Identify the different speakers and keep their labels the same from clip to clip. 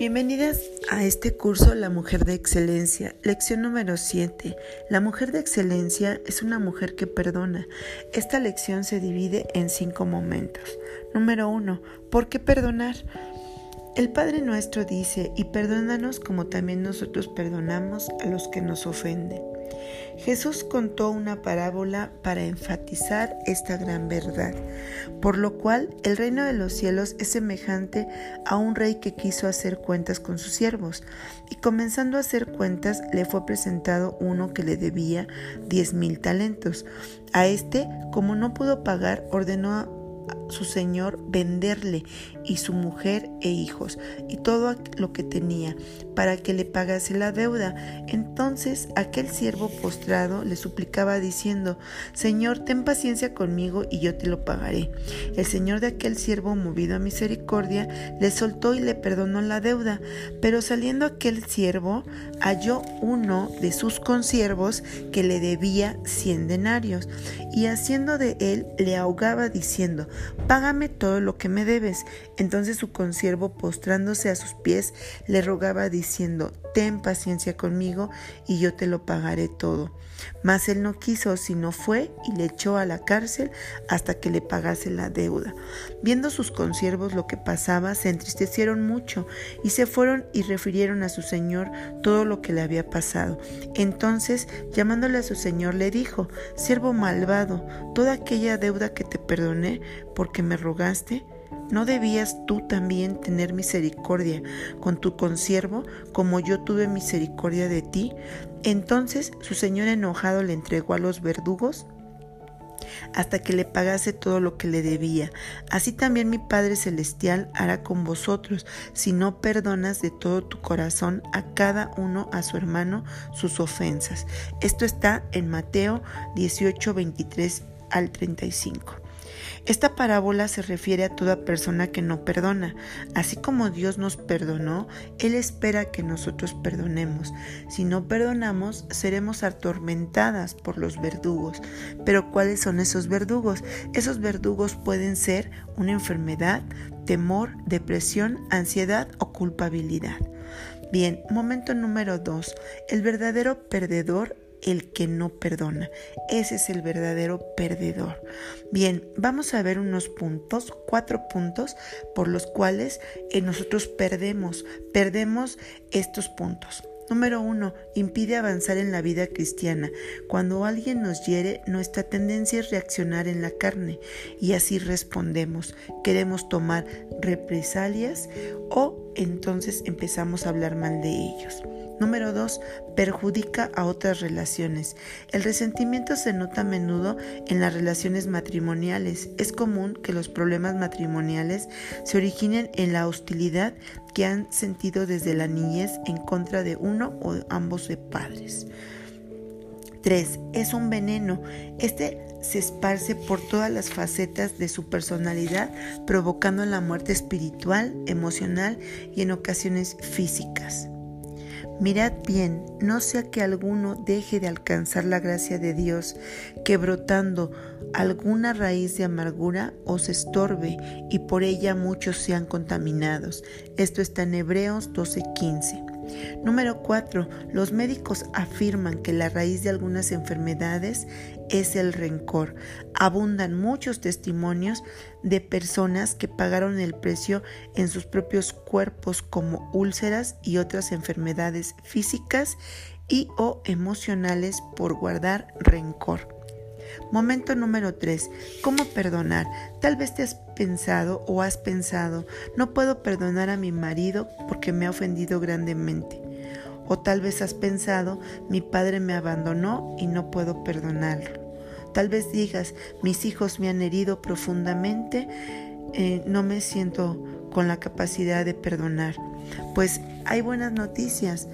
Speaker 1: Bienvenidas a este curso La Mujer de Excelencia, lección número 7. La mujer de excelencia es una mujer que perdona. Esta lección se divide en cinco momentos. Número 1. ¿Por qué perdonar? El Padre nuestro dice, y perdónanos como también nosotros perdonamos a los que nos ofenden. Jesús contó una parábola para enfatizar esta gran verdad, por lo cual el reino de los cielos es semejante a un rey que quiso hacer cuentas con sus siervos, y comenzando a hacer cuentas le fue presentado uno que le debía diez mil talentos. A este, como no pudo pagar, ordenó su señor venderle y su mujer e hijos y todo lo que tenía para que le pagase la deuda. Entonces aquel siervo postrado le suplicaba diciendo, Señor, ten paciencia conmigo y yo te lo pagaré. El señor de aquel siervo, movido a misericordia, le soltó y le perdonó la deuda. Pero saliendo aquel siervo, halló uno de sus consiervos que le debía cien denarios y haciendo de él le ahogaba diciendo, Págame todo lo que me debes. Entonces su consiervo, postrándose a sus pies, le rogaba diciendo, Ten paciencia conmigo y yo te lo pagaré todo. Mas él no quiso, sino fue y le echó a la cárcel hasta que le pagase la deuda. Viendo sus consiervos lo que pasaba, se entristecieron mucho y se fueron y refirieron a su señor todo lo que le había pasado. Entonces, llamándole a su señor, le dijo, Siervo malvado, toda aquella deuda que te perdoné porque me rogaste, ¿No debías tú también tener misericordia con tu consiervo como yo tuve misericordia de ti? Entonces su señor enojado le entregó a los verdugos hasta que le pagase todo lo que le debía. Así también mi Padre Celestial hará con vosotros, si no perdonas de todo tu corazón a cada uno a su hermano sus ofensas. Esto está en Mateo 18, 23 al 35. Esta parábola se refiere a toda persona que no perdona. Así como Dios nos perdonó, Él espera que nosotros perdonemos. Si no perdonamos, seremos atormentadas por los verdugos. Pero ¿cuáles son esos verdugos? Esos verdugos pueden ser una enfermedad, temor, depresión, ansiedad o culpabilidad. Bien, momento número dos. El verdadero perdedor el que no perdona. Ese es el verdadero perdedor. Bien, vamos a ver unos puntos, cuatro puntos por los cuales eh, nosotros perdemos, perdemos estos puntos. Número uno, impide avanzar en la vida cristiana. Cuando alguien nos hiere, nuestra tendencia es reaccionar en la carne y así respondemos. Queremos tomar represalias o entonces empezamos a hablar mal de ellos. Número 2. Perjudica a otras relaciones. El resentimiento se nota a menudo en las relaciones matrimoniales. Es común que los problemas matrimoniales se originen en la hostilidad que han sentido desde la niñez en contra de uno o ambos de padres. 3. Es un veneno. Este se esparce por todas las facetas de su personalidad, provocando la muerte espiritual, emocional y en ocasiones físicas. Mirad bien, no sea que alguno deje de alcanzar la gracia de Dios, que brotando alguna raíz de amargura os estorbe y por ella muchos sean contaminados. Esto está en Hebreos 12:15. Número 4. Los médicos afirman que la raíz de algunas enfermedades es el rencor. Abundan muchos testimonios de personas que pagaron el precio en sus propios cuerpos como úlceras y otras enfermedades físicas y o emocionales por guardar rencor. Momento número 3. ¿Cómo perdonar? Tal vez te has pensado o has pensado, no puedo perdonar a mi marido porque me ha ofendido grandemente. O tal vez has pensado, mi padre me abandonó y no puedo perdonarlo. Tal vez digas, mis hijos me han herido profundamente, eh, no me siento con la capacidad de perdonar. Pues hay buenas noticias.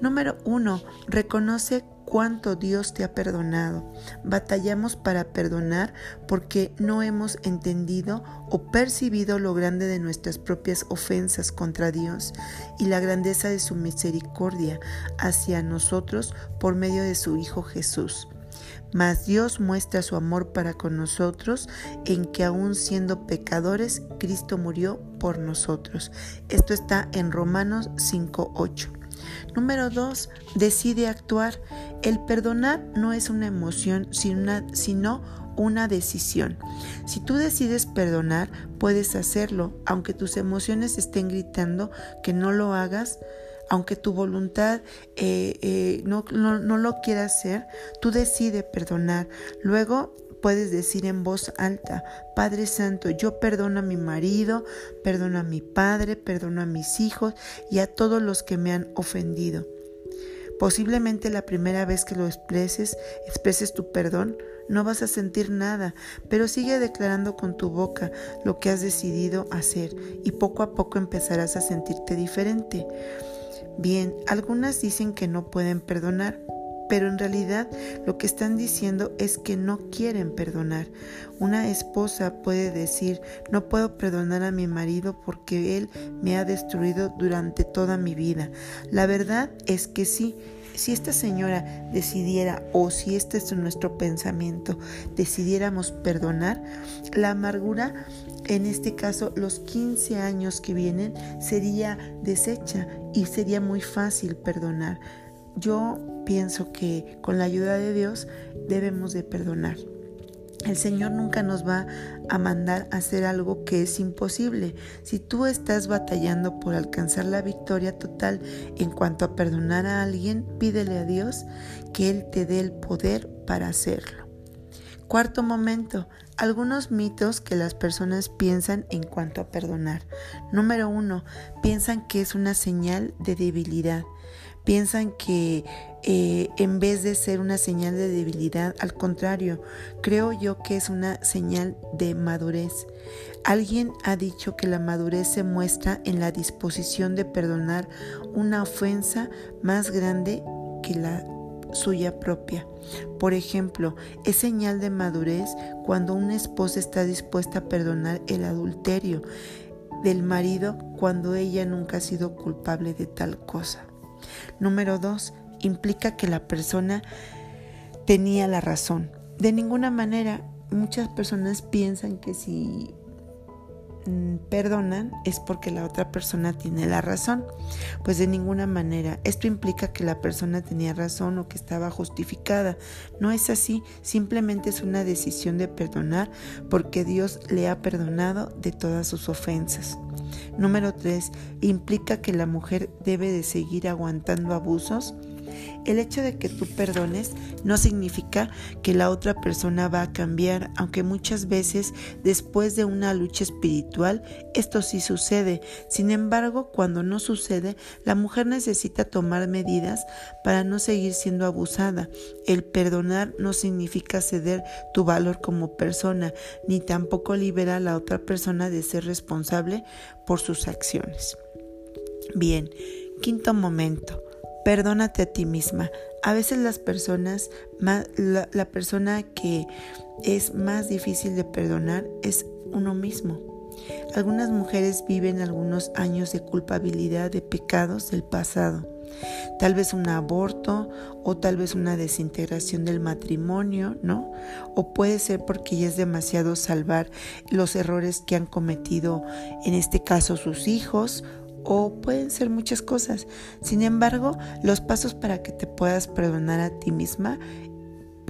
Speaker 1: Número uno, reconoce cuánto Dios te ha perdonado. Batallamos para perdonar porque no hemos entendido o percibido lo grande de nuestras propias ofensas contra Dios y la grandeza de su misericordia hacia nosotros por medio de su Hijo Jesús. mas Dios muestra su amor para con nosotros en que aun siendo pecadores, Cristo murió por nosotros. Esto está en Romanos 5.8. Número 2. Decide actuar. El perdonar no es una emoción, sino una decisión. Si tú decides perdonar, puedes hacerlo, aunque tus emociones estén gritando que no lo hagas aunque tu voluntad eh, eh, no, no lo quiera hacer, tú decides perdonar. Luego puedes decir en voz alta, Padre Santo, yo perdono a mi marido, perdono a mi padre, perdono a mis hijos y a todos los que me han ofendido. Posiblemente la primera vez que lo expreses, expreses tu perdón, no vas a sentir nada, pero sigue declarando con tu boca lo que has decidido hacer y poco a poco empezarás a sentirte diferente. Bien, algunas dicen que no pueden perdonar, pero en realidad lo que están diciendo es que no quieren perdonar. Una esposa puede decir, no puedo perdonar a mi marido porque él me ha destruido durante toda mi vida. La verdad es que sí. Si esta señora decidiera, o si este es nuestro pensamiento, decidiéramos perdonar, la amargura en este caso los 15 años que vienen sería deshecha y sería muy fácil perdonar. Yo pienso que con la ayuda de Dios debemos de perdonar. El Señor nunca nos va a mandar a hacer algo que es imposible. Si tú estás batallando por alcanzar la victoria total en cuanto a perdonar a alguien, pídele a Dios que Él te dé el poder para hacerlo. Cuarto momento, algunos mitos que las personas piensan en cuanto a perdonar. Número uno, piensan que es una señal de debilidad. Piensan que eh, en vez de ser una señal de debilidad, al contrario, creo yo que es una señal de madurez. Alguien ha dicho que la madurez se muestra en la disposición de perdonar una ofensa más grande que la suya propia. Por ejemplo, es señal de madurez cuando una esposa está dispuesta a perdonar el adulterio del marido cuando ella nunca ha sido culpable de tal cosa. Número dos, implica que la persona tenía la razón. De ninguna manera, muchas personas piensan que si perdonan es porque la otra persona tiene la razón. Pues de ninguna manera. Esto implica que la persona tenía razón o que estaba justificada. No es así, simplemente es una decisión de perdonar porque Dios le ha perdonado de todas sus ofensas. Número 3. Implica que la mujer debe de seguir aguantando abusos el hecho de que tú perdones no significa que la otra persona va a cambiar, aunque muchas veces después de una lucha espiritual esto sí sucede. Sin embargo, cuando no sucede, la mujer necesita tomar medidas para no seguir siendo abusada. El perdonar no significa ceder tu valor como persona, ni tampoco libera a la otra persona de ser responsable por sus acciones. Bien, quinto momento Perdónate a ti misma. A veces las personas, la, la persona que es más difícil de perdonar es uno mismo. Algunas mujeres viven algunos años de culpabilidad de pecados del pasado. Tal vez un aborto o tal vez una desintegración del matrimonio, ¿no? O puede ser porque ya es demasiado salvar los errores que han cometido, en este caso sus hijos o pueden ser muchas cosas. Sin embargo, los pasos para que te puedas perdonar a ti misma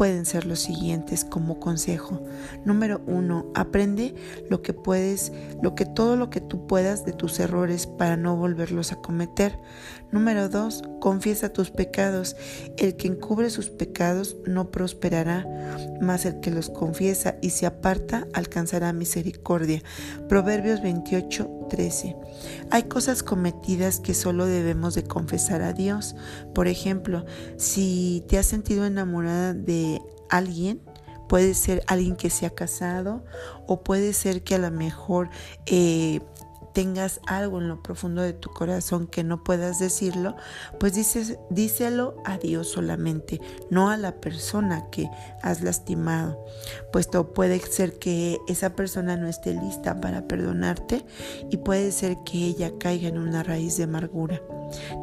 Speaker 1: pueden ser los siguientes como consejo. Número uno, aprende lo que puedes, lo que todo lo que tú puedas de tus errores para no volverlos a cometer. Número dos, confiesa tus pecados. El que encubre sus pecados no prosperará, mas el que los confiesa y se aparta alcanzará misericordia. Proverbios 28, 13. Hay cosas cometidas que solo debemos de confesar a Dios. Por ejemplo, si te has sentido enamorada alguien, puede ser alguien que se ha casado o puede ser que a lo mejor eh, tengas algo en lo profundo de tu corazón que no puedas decirlo, pues dices, díselo a Dios solamente, no a la persona que has lastimado, puesto puede ser que esa persona no esté lista para perdonarte y puede ser que ella caiga en una raíz de amargura.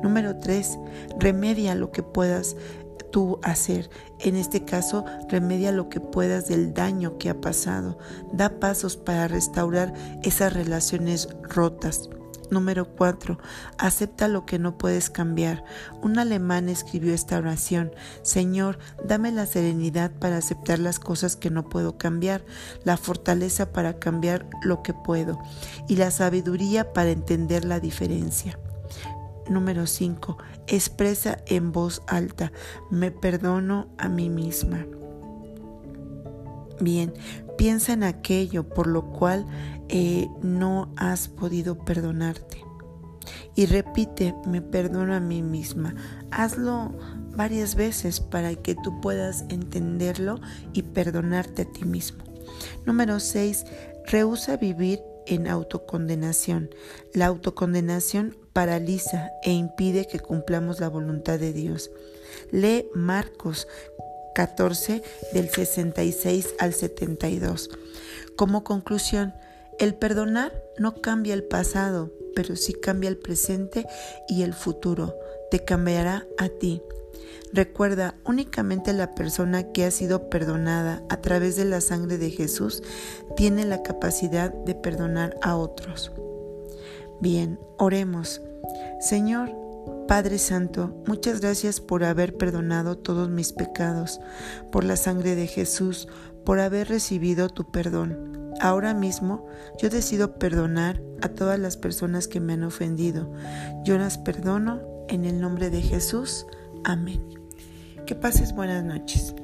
Speaker 1: Número 3. Remedia lo que puedas tú hacer. En este caso, remedia lo que puedas del daño que ha pasado. Da pasos para restaurar esas relaciones rotas. Número 4. Acepta lo que no puedes cambiar. Un alemán escribió esta oración. Señor, dame la serenidad para aceptar las cosas que no puedo cambiar, la fortaleza para cambiar lo que puedo y la sabiduría para entender la diferencia. Número 5. Expresa en voz alta. Me perdono a mí misma. Bien, piensa en aquello por lo cual eh, no has podido perdonarte. Y repite, me perdono a mí misma. Hazlo varias veces para que tú puedas entenderlo y perdonarte a ti mismo. Número 6. Rehúsa vivir en autocondenación. La autocondenación paraliza e impide que cumplamos la voluntad de Dios. Lee Marcos 14 del 66 al 72. Como conclusión, el perdonar no cambia el pasado, pero sí cambia el presente y el futuro. Te cambiará a ti. Recuerda, únicamente la persona que ha sido perdonada a través de la sangre de Jesús tiene la capacidad de perdonar a otros. Bien, oremos. Señor, Padre Santo, muchas gracias por haber perdonado todos mis pecados, por la sangre de Jesús, por haber recibido tu perdón. Ahora mismo yo decido perdonar a todas las personas que me han ofendido. Yo las perdono en el nombre de Jesús. Amén. Que pases buenas noches.